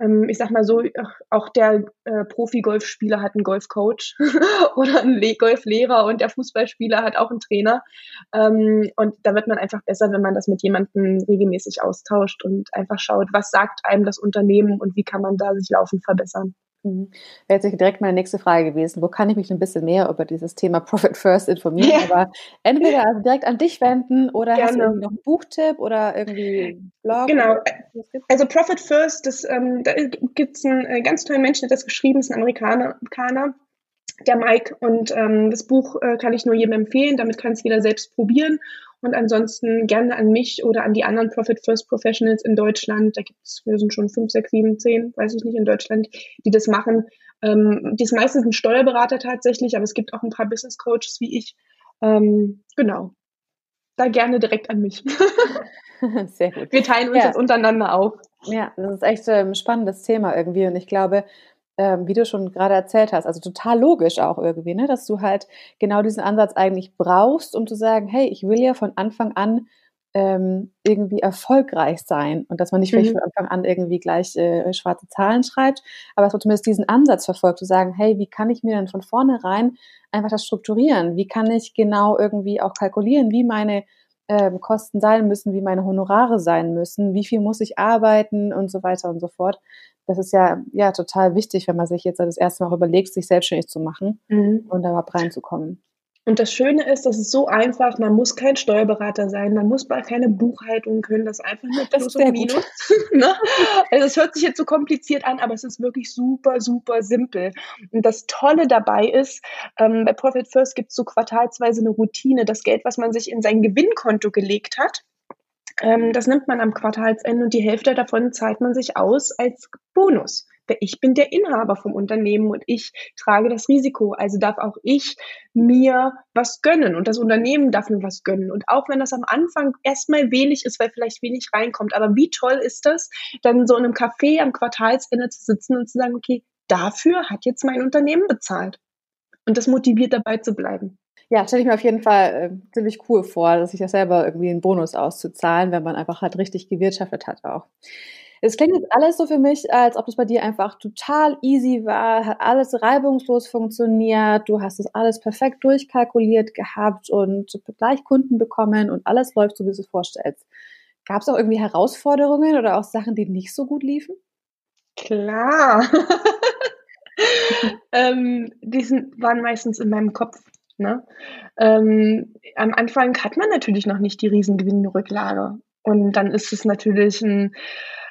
ähm, ich sag mal so, auch der äh, Profi-Golfspieler hat einen Golfcoach oder einen Le Golflehrer und der Fußballspieler hat auch einen Trainer. Ähm, und da wird man einfach besser, wenn man das mit jemandem regelmäßig austauscht und einfach schaut, was sagt einem das Unternehmen und wie kann man da sich laufend verbessern. Mhm. Wäre jetzt direkt meine nächste Frage gewesen. Wo kann ich mich ein bisschen mehr über dieses Thema Profit First informieren? Ja. Aber entweder also direkt an dich wenden oder Gerne. hast du irgendwie noch einen Buchtipp oder irgendwie Blog? Genau. Also Profit First, das, ähm, da gibt es einen äh, ganz tollen Menschen, der das geschrieben ist, ein Amerikaner, Amerikaner der Mike. Und ähm, das Buch äh, kann ich nur jedem empfehlen. Damit kann es jeder selbst probieren. Und ansonsten gerne an mich oder an die anderen Profit First Professionals in Deutschland. Da gibt es, wir sind schon fünf, sechs, sieben, zehn, weiß ich nicht, in Deutschland, die das machen. Ähm, die ist meistens ein Steuerberater tatsächlich, aber es gibt auch ein paar Business Coaches wie ich. Ähm, genau. Da gerne direkt an mich. Sehr gut. Wir teilen uns ja. jetzt untereinander auf. Ja, das ist echt ein ähm, spannendes Thema irgendwie. Und ich glaube, ähm, wie du schon gerade erzählt hast, also total logisch auch irgendwie, ne, dass du halt genau diesen Ansatz eigentlich brauchst, um zu sagen, hey, ich will ja von Anfang an ähm, irgendwie erfolgreich sein und dass man nicht mhm. vielleicht von Anfang an irgendwie gleich äh, schwarze Zahlen schreibt, aber dass man zumindest diesen Ansatz verfolgt, zu sagen, hey, wie kann ich mir denn von vornherein einfach das strukturieren? Wie kann ich genau irgendwie auch kalkulieren, wie meine ähm, Kosten sein müssen, wie meine Honorare sein müssen, wie viel muss ich arbeiten und so weiter und so fort das ist ja, ja total wichtig, wenn man sich jetzt das erste Mal überlegt, sich selbstständig zu machen mhm. und da überhaupt reinzukommen. Und das Schöne ist, das ist so einfach, man muss kein Steuerberater sein, man muss bei keine Buchhaltung können, das ist einfach nur Plus und Minus. ne? Also es hört sich jetzt so kompliziert an, aber es ist wirklich super, super simpel. Und das Tolle dabei ist, ähm, bei Profit First gibt es so quartalsweise eine Routine, das Geld, was man sich in sein Gewinnkonto gelegt hat, ähm, das nimmt man am Quartalsende und die Hälfte davon zahlt man sich aus als Bonus. Ich bin der Inhaber vom Unternehmen und ich trage das Risiko. Also darf auch ich mir was gönnen und das Unternehmen darf mir was gönnen. Und auch wenn das am Anfang erstmal wenig ist, weil vielleicht wenig reinkommt. Aber wie toll ist das, dann so in einem Café am Quartalsende zu sitzen und zu sagen, okay, dafür hat jetzt mein Unternehmen bezahlt. Und das motiviert dabei zu bleiben. Ja, stelle ich mir auf jeden Fall äh, ziemlich cool vor, sich das selber irgendwie einen Bonus auszuzahlen, wenn man einfach halt richtig gewirtschaftet hat auch. Es klingt jetzt alles so für mich, als ob es bei dir einfach total easy war, hat alles reibungslos funktioniert, du hast es alles perfekt durchkalkuliert gehabt und gleich Kunden bekommen und alles läuft so, wie du es vorstellst. Gab es auch irgendwie Herausforderungen oder auch Sachen, die nicht so gut liefen? Klar. ähm, die sind, waren meistens in meinem Kopf. Ne? Ähm, am Anfang hat man natürlich noch nicht die Riesengewinnrücklage. Und dann ist es natürlich ein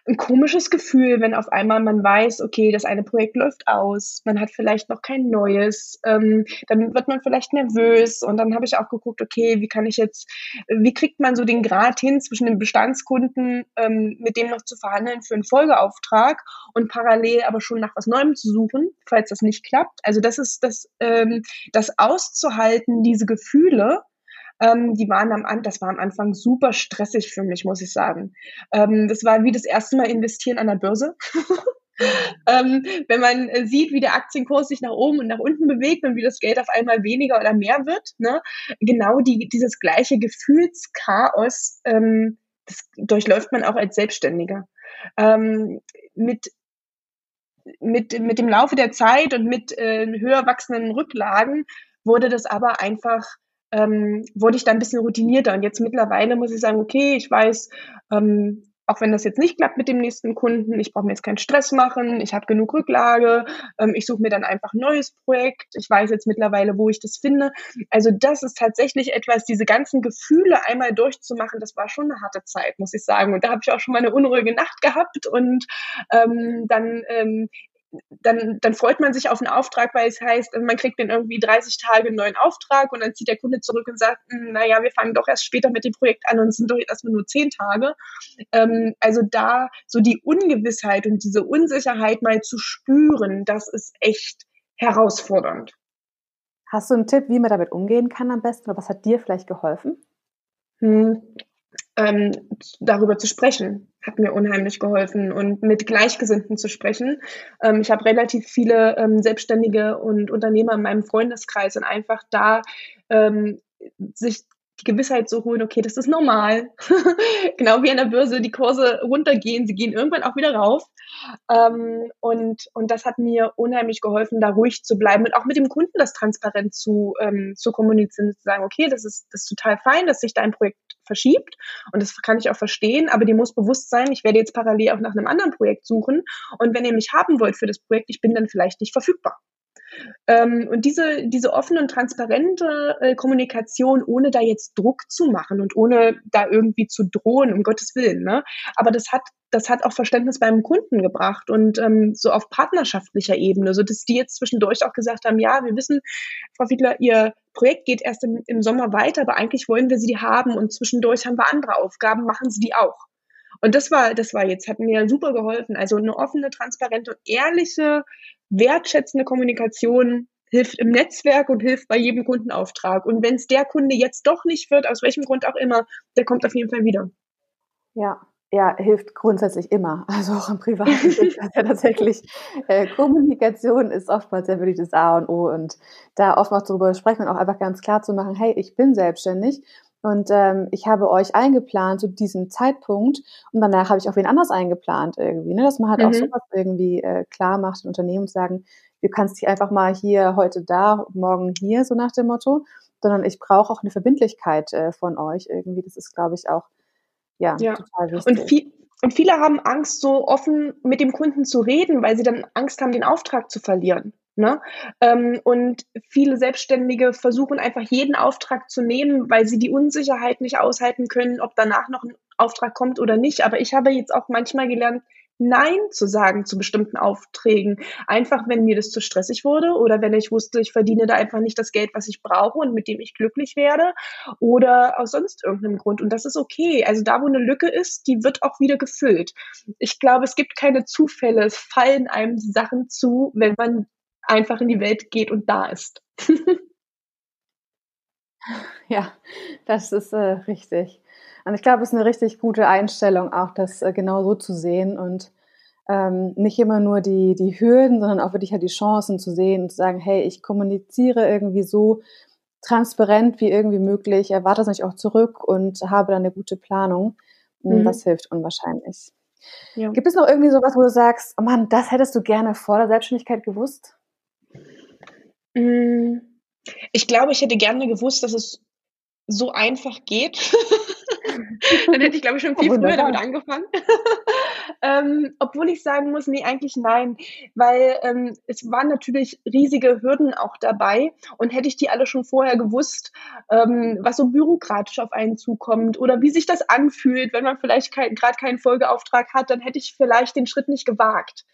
ein komisches Gefühl, wenn auf einmal man weiß, okay, das eine Projekt läuft aus, man hat vielleicht noch kein neues, ähm, dann wird man vielleicht nervös und dann habe ich auch geguckt, okay, wie kann ich jetzt, wie kriegt man so den Grad hin zwischen dem Bestandskunden, ähm, mit dem noch zu verhandeln für einen Folgeauftrag und parallel aber schon nach was Neuem zu suchen, falls das nicht klappt. Also das ist das, ähm, das auszuhalten, diese Gefühle, ähm, die waren am, das war am Anfang super stressig für mich, muss ich sagen. Ähm, das war wie das erste Mal investieren an der Börse. ähm, wenn man äh, sieht, wie der Aktienkurs sich nach oben und nach unten bewegt und wie das Geld auf einmal weniger oder mehr wird, ne? genau die, dieses gleiche Gefühlschaos, ähm, das durchläuft man auch als Selbstständiger. Ähm, mit mit, mit dem Laufe der Zeit und mit äh, höher wachsenden Rücklagen wurde das aber einfach ähm, wurde ich dann ein bisschen routinierter. Und jetzt mittlerweile muss ich sagen, okay, ich weiß, ähm, auch wenn das jetzt nicht klappt mit dem nächsten Kunden, ich brauche mir jetzt keinen Stress machen, ich habe genug Rücklage, ähm, ich suche mir dann einfach ein neues Projekt, ich weiß jetzt mittlerweile, wo ich das finde. Also das ist tatsächlich etwas, diese ganzen Gefühle einmal durchzumachen, das war schon eine harte Zeit, muss ich sagen. Und da habe ich auch schon mal eine unruhige Nacht gehabt und ähm, dann ähm, dann, dann freut man sich auf einen Auftrag, weil es heißt, man kriegt dann irgendwie 30 Tage einen neuen Auftrag und dann zieht der Kunde zurück und sagt, hm, naja, wir fangen doch erst später mit dem Projekt an und es sind doch erstmal nur 10 Tage. Ähm, also da so die Ungewissheit und diese Unsicherheit mal zu spüren, das ist echt herausfordernd. Hast du einen Tipp, wie man damit umgehen kann am besten oder was hat dir vielleicht geholfen? Hm. Ähm, darüber zu sprechen, hat mir unheimlich geholfen und mit Gleichgesinnten zu sprechen. Ähm, ich habe relativ viele ähm, Selbstständige und Unternehmer in meinem Freundeskreis und einfach da ähm, sich die Gewissheit zu holen, okay, das ist normal. genau wie an der Börse die Kurse runtergehen, sie gehen irgendwann auch wieder rauf. Ähm, und, und das hat mir unheimlich geholfen, da ruhig zu bleiben und auch mit dem Kunden das transparent zu, ähm, zu kommunizieren, zu sagen, okay, das ist, das ist total fein, dass sich dein Projekt verschiebt und das kann ich auch verstehen, aber dir muss bewusst sein, ich werde jetzt parallel auch nach einem anderen Projekt suchen und wenn ihr mich haben wollt für das Projekt, ich bin dann vielleicht nicht verfügbar. Ähm, und diese, diese offene und transparente äh, Kommunikation, ohne da jetzt Druck zu machen und ohne da irgendwie zu drohen, um Gottes Willen. Ne? Aber das hat, das hat auch Verständnis beim Kunden gebracht und ähm, so auf partnerschaftlicher Ebene, so dass die jetzt zwischendurch auch gesagt haben, ja, wir wissen, Frau Fiedler, Ihr Projekt geht erst im, im Sommer weiter, aber eigentlich wollen wir Sie haben und zwischendurch haben wir andere Aufgaben, machen Sie die auch. Und das war, das war jetzt, hat mir super geholfen. Also eine offene, transparente und ehrliche wertschätzende Kommunikation hilft im Netzwerk und hilft bei jedem Kundenauftrag. Und wenn es der Kunde jetzt doch nicht wird, aus welchem Grund auch immer, der kommt auf jeden Fall wieder. Ja, ja, hilft grundsätzlich immer. Also auch im privaten ja tatsächlich äh, Kommunikation ist oftmals ja wirklich das A und O und da oftmals darüber sprechen und auch einfach ganz klar zu machen, hey, ich bin selbstständig und ähm, ich habe euch eingeplant zu diesem Zeitpunkt und danach habe ich auch wen anders eingeplant irgendwie, ne? dass man halt mhm. auch sowas irgendwie äh, klar macht in Unternehmen und sagen, du kannst dich einfach mal hier heute da, morgen hier, so nach dem Motto, sondern ich brauche auch eine Verbindlichkeit äh, von euch irgendwie. Das ist, glaube ich, auch ja, ja. total wichtig. Und viel, und viele haben Angst, so offen mit dem Kunden zu reden, weil sie dann Angst haben, den Auftrag zu verlieren. Ne? Ähm, und viele Selbstständige versuchen einfach jeden Auftrag zu nehmen, weil sie die Unsicherheit nicht aushalten können, ob danach noch ein Auftrag kommt oder nicht. Aber ich habe jetzt auch manchmal gelernt, Nein zu sagen zu bestimmten Aufträgen. Einfach, wenn mir das zu stressig wurde oder wenn ich wusste, ich verdiene da einfach nicht das Geld, was ich brauche und mit dem ich glücklich werde oder aus sonst irgendeinem Grund. Und das ist okay. Also da, wo eine Lücke ist, die wird auch wieder gefüllt. Ich glaube, es gibt keine Zufälle. Es fallen einem Sachen zu, wenn man einfach in die Welt geht und da ist. ja, das ist äh, richtig. Und ich glaube, es ist eine richtig gute Einstellung, auch das äh, genau so zu sehen und ähm, nicht immer nur die, die Hürden, sondern auch wirklich halt die Chancen zu sehen und zu sagen, hey, ich kommuniziere irgendwie so transparent wie irgendwie möglich, erwarte es nicht auch zurück und habe dann eine gute Planung. Mhm. Das hilft unwahrscheinlich. Ja. Gibt es noch irgendwie sowas, wo du sagst, oh Mann, das hättest du gerne vor der Selbstständigkeit gewusst? Mm, ich glaube, ich hätte gerne gewusst, dass es so einfach geht. Dann hätte ich, glaube ich, schon viel früher damit angefangen. Ähm, obwohl ich sagen muss, nee, eigentlich nein, weil ähm, es waren natürlich riesige Hürden auch dabei und hätte ich die alle schon vorher gewusst, ähm, was so bürokratisch auf einen zukommt oder wie sich das anfühlt, wenn man vielleicht kein, gerade keinen Folgeauftrag hat, dann hätte ich vielleicht den Schritt nicht gewagt.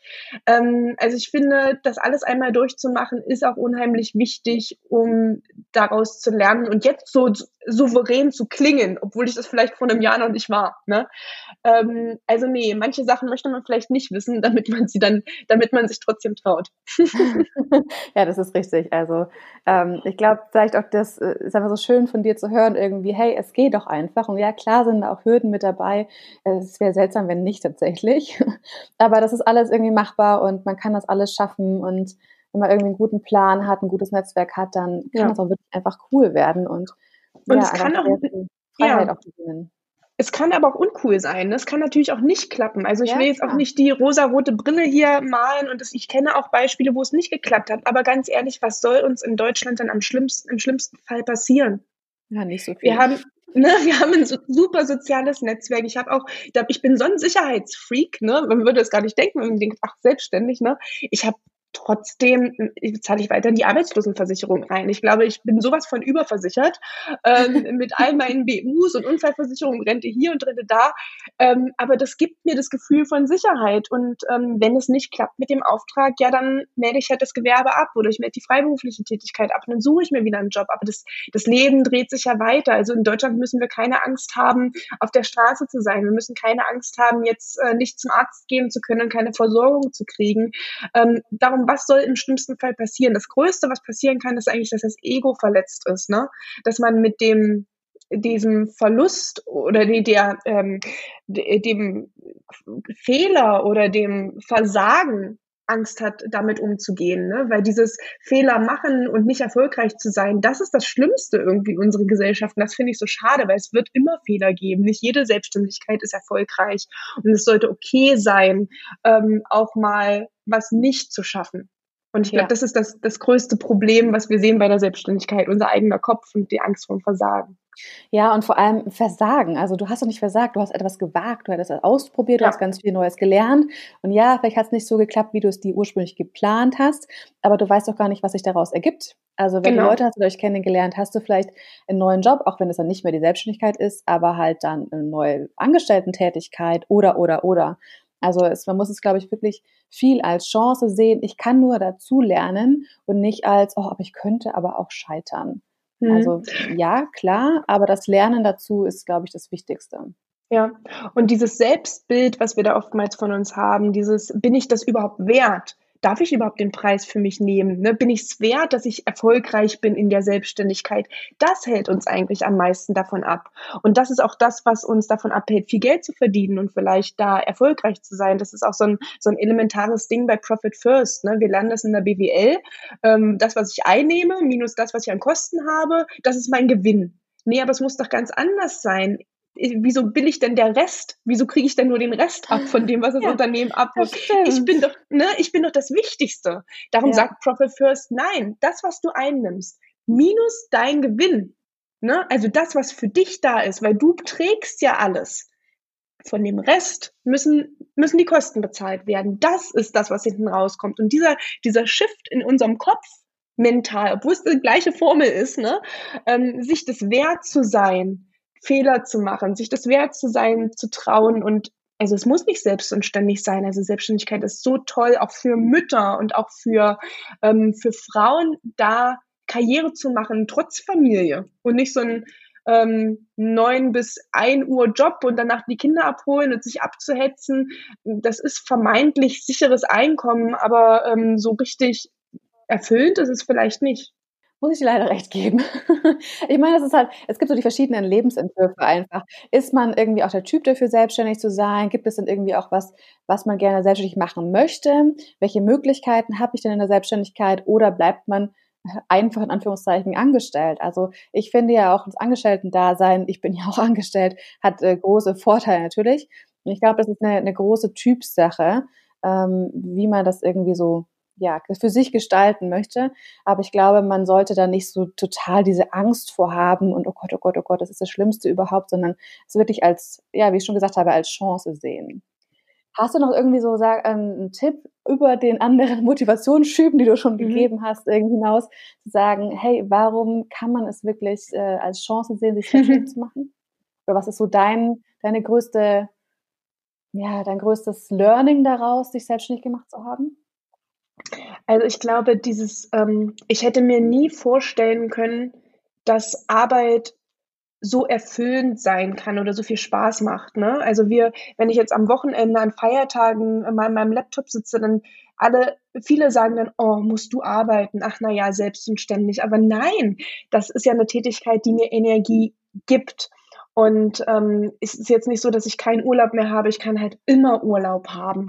Ähm, also ich finde, das alles einmal durchzumachen, ist auch unheimlich wichtig, um daraus zu lernen und jetzt so souverän zu klingen, obwohl ich das vielleicht vor einem Jahr noch nicht war. Ne? Ähm, also nee, manche Sachen möchte man vielleicht nicht wissen, damit man sie dann, damit man sich trotzdem traut. ja, das ist richtig. Also ähm, ich glaube, vielleicht auch das äh, ist einfach so schön von dir zu hören, irgendwie, hey, es geht doch einfach. Und ja, klar sind auch Hürden mit dabei. Es wäre seltsam, wenn nicht tatsächlich. Aber das ist alles irgendwie machbar und man kann das alles schaffen und wenn man irgendwie einen guten Plan hat, ein gutes Netzwerk hat, dann kann ja. das auch wirklich einfach cool werden und und ja, es kann auch, ja. auch gewinnen. Es kann aber auch uncool sein. Es kann natürlich auch nicht klappen. Also ich ja, will jetzt klar. auch nicht die rosa-rote Brille hier malen und das, ich kenne auch Beispiele, wo es nicht geklappt hat. Aber ganz ehrlich, was soll uns in Deutschland dann am schlimmsten, im schlimmsten Fall passieren? Ja, nicht so viel. Wir haben, ne, wir haben ein super soziales Netzwerk. Ich habe auch, ich bin so ein Sicherheitsfreak, ne? Man würde es gar nicht denken, wenn man denkt, ach, selbstständig, ne? Ich habe trotzdem zahle ich weiter in die Arbeitslosenversicherung rein. Ich glaube, ich bin sowas von überversichert ähm, mit all meinen BUs und Unfallversicherung, Rente hier und Rente da. Ähm, aber das gibt mir das Gefühl von Sicherheit. Und ähm, wenn es nicht klappt mit dem Auftrag, ja, dann melde ich halt das Gewerbe ab oder ich melde die freiberufliche Tätigkeit ab und dann suche ich mir wieder einen Job. Aber das, das Leben dreht sich ja weiter. Also in Deutschland müssen wir keine Angst haben, auf der Straße zu sein. Wir müssen keine Angst haben, jetzt äh, nicht zum Arzt gehen zu können und keine Versorgung zu kriegen. Ähm, was soll im schlimmsten Fall passieren? Das Größte, was passieren kann, ist eigentlich, dass das Ego verletzt ist, ne? Dass man mit dem diesem Verlust oder der, ähm, dem Fehler oder dem Versagen Angst hat, damit umzugehen, ne? weil dieses Fehler machen und nicht erfolgreich zu sein, das ist das Schlimmste irgendwie in unseren Gesellschaften. Das finde ich so schade, weil es wird immer Fehler geben. Nicht jede Selbstständigkeit ist erfolgreich und es sollte okay sein, ähm, auch mal was nicht zu schaffen. Und ich glaube, ja. das ist das, das größte Problem, was wir sehen bei der Selbstständigkeit, unser eigener Kopf und die Angst vor dem Versagen. Ja, und vor allem Versagen. Also du hast doch nicht versagt, du hast etwas gewagt, du hast etwas ausprobiert, du ja. hast ganz viel Neues gelernt. Und ja, vielleicht hat es nicht so geklappt, wie du es dir ursprünglich geplant hast, aber du weißt doch gar nicht, was sich daraus ergibt. Also wenn genau. du Leute hast du euch kennengelernt, hast du vielleicht einen neuen Job, auch wenn es dann nicht mehr die Selbstständigkeit ist, aber halt dann eine neue Angestellten-Tätigkeit oder, oder, oder. Also es, man muss es, glaube ich, wirklich viel als Chance sehen. Ich kann nur dazu lernen und nicht als, oh, aber ich könnte aber auch scheitern. Mhm. Also ja, klar, aber das Lernen dazu ist, glaube ich, das Wichtigste. Ja, und dieses Selbstbild, was wir da oftmals von uns haben, dieses, bin ich das überhaupt wert? Darf ich überhaupt den Preis für mich nehmen? Ne? Bin ich es wert, dass ich erfolgreich bin in der Selbstständigkeit? Das hält uns eigentlich am meisten davon ab. Und das ist auch das, was uns davon abhält, viel Geld zu verdienen und vielleicht da erfolgreich zu sein. Das ist auch so ein, so ein elementares Ding bei Profit First. Ne? Wir lernen das in der BWL. Ähm, das, was ich einnehme, minus das, was ich an Kosten habe, das ist mein Gewinn. Nee, aber es muss doch ganz anders sein wieso will ich denn der Rest? Wieso kriege ich denn nur den Rest ab von dem, was das ja, Unternehmen abwirft? Ich bin doch, ne, ich bin doch das Wichtigste. Darum ja. sagt Profit First, nein, das, was du einnimmst, minus dein Gewinn, ne, also das, was für dich da ist, weil du trägst ja alles. Von dem Rest müssen, müssen die Kosten bezahlt werden. Das ist das, was hinten rauskommt. Und dieser, dieser Shift in unserem Kopf, mental, obwohl es die gleiche Formel ist, ne, ähm, sich das wert zu sein, Fehler zu machen, sich das wert zu sein, zu trauen und also es muss nicht selbstständig sein. Also Selbstständigkeit ist so toll, auch für Mütter und auch für, ähm, für Frauen, da Karriere zu machen, trotz Familie und nicht so ein ähm, 9 bis 1 Uhr Job und danach die Kinder abholen und sich abzuhetzen. Das ist vermeintlich sicheres Einkommen, aber ähm, so richtig erfüllend ist es vielleicht nicht muss ich dir leider recht geben. ich meine, es ist halt, es gibt so die verschiedenen Lebensentwürfe einfach. Ist man irgendwie auch der Typ dafür, selbstständig zu sein? Gibt es denn irgendwie auch was, was man gerne selbstständig machen möchte? Welche Möglichkeiten habe ich denn in der Selbstständigkeit? Oder bleibt man einfach in Anführungszeichen angestellt? Also ich finde ja auch das Angestellten-Dasein, ich bin ja auch angestellt, hat äh, große Vorteile natürlich. Und ich glaube, das ist eine, eine große Typsache, ähm, wie man das irgendwie so ja, für sich gestalten möchte. Aber ich glaube, man sollte da nicht so total diese Angst vorhaben und oh Gott, oh Gott, oh Gott, das ist das Schlimmste überhaupt, sondern es wirklich als, ja, wie ich schon gesagt habe, als Chance sehen. Hast du noch irgendwie so sag, ähm, einen Tipp über den anderen Motivationsschüben, die du schon mhm. gegeben hast, irgendwie hinaus, zu sagen, hey, warum kann man es wirklich äh, als Chance sehen, sich selbstständig zu machen? Oder was ist so dein, deine größte, ja, dein größtes Learning daraus, dich selbstständig gemacht zu haben? Also ich glaube, dieses, ähm, ich hätte mir nie vorstellen können, dass Arbeit so erfüllend sein kann oder so viel Spaß macht. Ne? Also wir, wenn ich jetzt am Wochenende an Feiertagen in meinem Laptop sitze, dann alle, viele sagen dann, oh, musst du arbeiten? Ach na ja, selbstständig. Aber nein, das ist ja eine Tätigkeit, die mir Energie gibt. Und ähm, es ist jetzt nicht so, dass ich keinen Urlaub mehr habe. Ich kann halt immer Urlaub haben.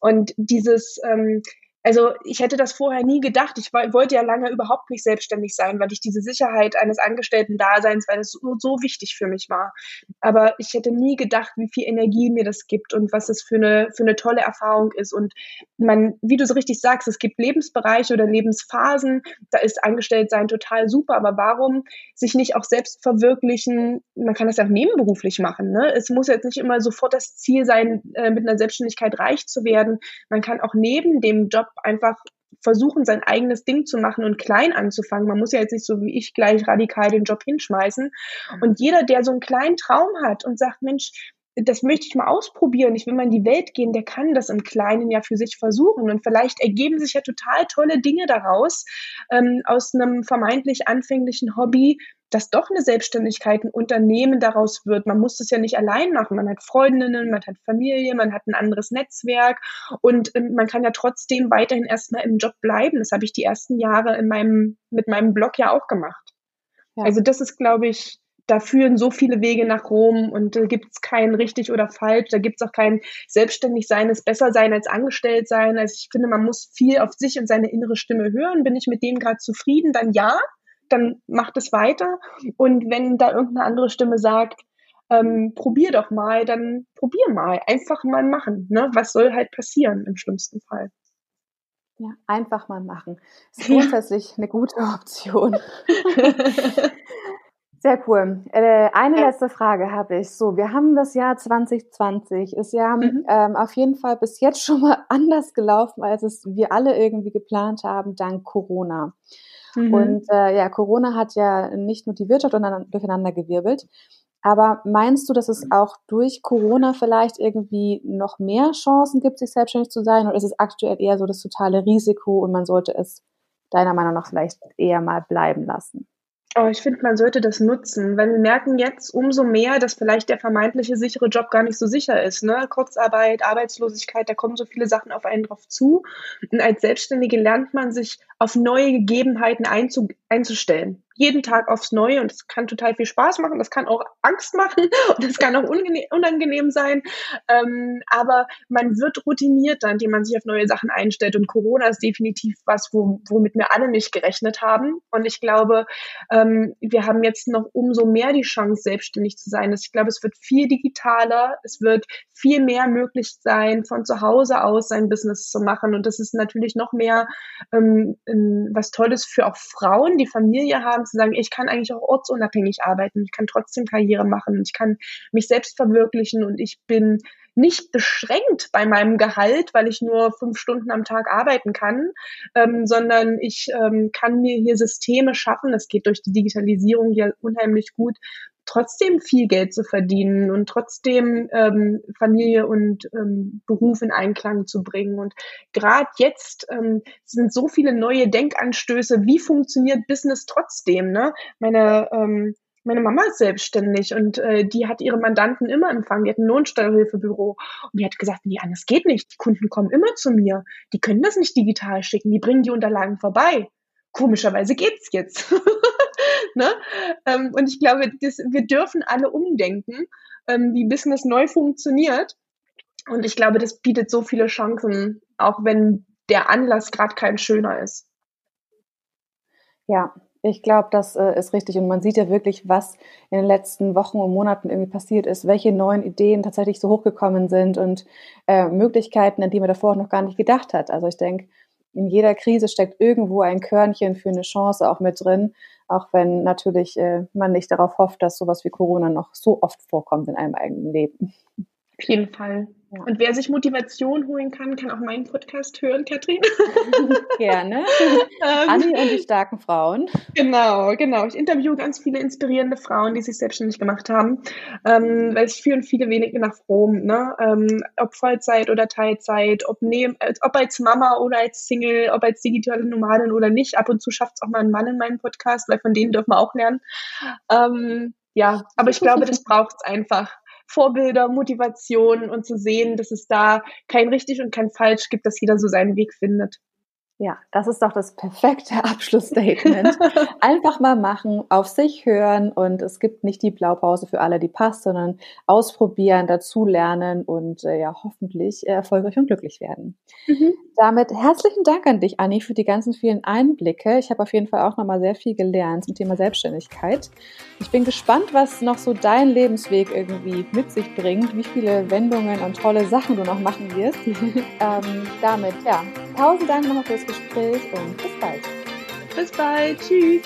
Und dieses ähm, also ich hätte das vorher nie gedacht. Ich wollte ja lange überhaupt nicht selbstständig sein, weil ich diese Sicherheit eines Angestellten-Daseins, weil das so, so wichtig für mich war. Aber ich hätte nie gedacht, wie viel Energie mir das gibt und was es für eine, für eine tolle Erfahrung ist. Und man, wie du so richtig sagst, es gibt Lebensbereiche oder Lebensphasen, da ist Angestelltsein total super. Aber warum sich nicht auch selbst verwirklichen? Man kann das ja auch nebenberuflich machen. Ne? Es muss jetzt nicht immer sofort das Ziel sein, äh, mit einer Selbstständigkeit reich zu werden. Man kann auch neben dem Job einfach versuchen, sein eigenes Ding zu machen und klein anzufangen. Man muss ja jetzt nicht so wie ich gleich radikal den Job hinschmeißen. Mhm. Und jeder, der so einen kleinen Traum hat und sagt, Mensch, das möchte ich mal ausprobieren, ich will mal in die Welt gehen, der kann das im Kleinen ja für sich versuchen. Und vielleicht ergeben sich ja total tolle Dinge daraus, ähm, aus einem vermeintlich anfänglichen Hobby, dass doch eine Selbstständigkeit, ein Unternehmen daraus wird. Man muss das ja nicht allein machen. Man hat Freundinnen, man hat Familie, man hat ein anderes Netzwerk und ähm, man kann ja trotzdem weiterhin erstmal im Job bleiben. Das habe ich die ersten Jahre in meinem, mit meinem Blog ja auch gemacht. Ja. Also das ist, glaube ich, da führen so viele Wege nach Rom und da gibt es kein richtig oder falsch, da gibt es auch kein selbstständig sein, ist besser sein als angestellt sein. Also ich finde, man muss viel auf sich und seine innere Stimme hören. Bin ich mit dem gerade zufrieden, dann ja, dann macht es weiter. Und wenn da irgendeine andere Stimme sagt, ähm, probier doch mal, dann probier mal. Einfach mal machen. Ne? Was soll halt passieren im schlimmsten Fall? Ja, einfach mal machen. Das ist grundsätzlich eine gute Option. Sehr cool. Äh, eine ja. letzte Frage habe ich. So, wir haben das Jahr 2020. Ist ja mhm. ähm, auf jeden Fall bis jetzt schon mal anders gelaufen, als es wir alle irgendwie geplant haben, dank Corona. Mhm. Und äh, ja, Corona hat ja nicht nur die Wirtschaft durcheinander gewirbelt, aber meinst du, dass es auch durch Corona vielleicht irgendwie noch mehr Chancen gibt, sich selbstständig zu sein? Oder ist es aktuell eher so das totale Risiko und man sollte es deiner Meinung nach vielleicht eher mal bleiben lassen? Oh, ich finde, man sollte das nutzen, weil wir merken jetzt umso mehr, dass vielleicht der vermeintliche sichere Job gar nicht so sicher ist. Ne? Kurzarbeit, Arbeitslosigkeit, da kommen so viele Sachen auf einen drauf zu. Und als Selbstständige lernt man sich auf neue Gegebenheiten einzu einzustellen jeden Tag aufs Neue und es kann total viel Spaß machen, das kann auch Angst machen und das kann auch unangenehm sein, ähm, aber man wird routiniert dann, indem man sich auf neue Sachen einstellt und Corona ist definitiv was, wo, womit wir alle nicht gerechnet haben. Und ich glaube, ähm, wir haben jetzt noch umso mehr die Chance, selbstständig zu sein. Ich glaube, es wird viel digitaler, es wird viel mehr möglich sein, von zu Hause aus sein Business zu machen. Und das ist natürlich noch mehr ähm, was Tolles für auch Frauen, die Familie haben, zu sagen, ich kann eigentlich auch ortsunabhängig arbeiten, ich kann trotzdem Karriere machen, ich kann mich selbst verwirklichen und ich bin nicht beschränkt bei meinem Gehalt, weil ich nur fünf Stunden am Tag arbeiten kann, ähm, sondern ich ähm, kann mir hier Systeme schaffen. Das geht durch die Digitalisierung ja unheimlich gut, trotzdem viel Geld zu verdienen und trotzdem ähm, Familie und ähm, Beruf in Einklang zu bringen. Und gerade jetzt ähm, sind so viele neue Denkanstöße, wie funktioniert Business trotzdem? Ne? Meine ähm, meine Mama ist selbstständig und äh, die hat ihre Mandanten immer empfangen. Die hat ein Lohnsteuerhilfebüro und die hat gesagt, nee, anders geht nicht. Die Kunden kommen immer zu mir. Die können das nicht digital schicken. Die bringen die Unterlagen vorbei. Komischerweise geht's jetzt. ne? Ähm, und ich glaube, das, wir dürfen alle umdenken, ähm, wie Business neu funktioniert. Und ich glaube, das bietet so viele Chancen, auch wenn der Anlass gerade kein schöner ist. Ja, ich glaube, das äh, ist richtig. Und man sieht ja wirklich, was in den letzten Wochen und Monaten irgendwie passiert ist, welche neuen Ideen tatsächlich so hochgekommen sind und äh, Möglichkeiten, an die man davor noch gar nicht gedacht hat. Also ich denke, in jeder Krise steckt irgendwo ein Körnchen für eine Chance auch mit drin, auch wenn natürlich äh, man nicht darauf hofft, dass sowas wie Corona noch so oft vorkommt in einem eigenen Leben. Auf jeden Fall. Ja. Und wer sich Motivation holen kann, kann auch meinen Podcast hören, Katrin. Gerne. Ähm, Anni und die starken Frauen. Genau, genau. Ich interviewe ganz viele inspirierende Frauen, die sich selbstständig gemacht haben, ähm, weil es führen viele wenige nach Rom, ne? Ähm, ob Vollzeit oder Teilzeit, ob, ne ob als Mama oder als Single, ob als digitale Nomadin oder nicht. Ab und zu schafft es auch mal ein Mann in meinem Podcast, weil von denen dürfen wir auch lernen. Ähm, ja, aber ich glaube, das braucht es einfach. Vorbilder, Motivation und zu sehen, dass es da kein richtig und kein falsch gibt, dass jeder so seinen Weg findet. Ja, das ist doch das perfekte Abschlussstatement. Einfach mal machen, auf sich hören und es gibt nicht die Blaupause für alle, die passt, sondern ausprobieren, dazulernen und äh, ja, hoffentlich erfolgreich und glücklich werden. Mhm. Damit herzlichen Dank an dich, Anni, für die ganzen vielen Einblicke. Ich habe auf jeden Fall auch nochmal sehr viel gelernt zum Thema Selbstständigkeit. Ich bin gespannt, was noch so dein Lebensweg irgendwie mit sich bringt, wie viele Wendungen und tolle Sachen du noch machen wirst. ähm, damit, ja, tausend Dank nochmal fürs Gespräch und bis bald. Bis bald. Tschüss.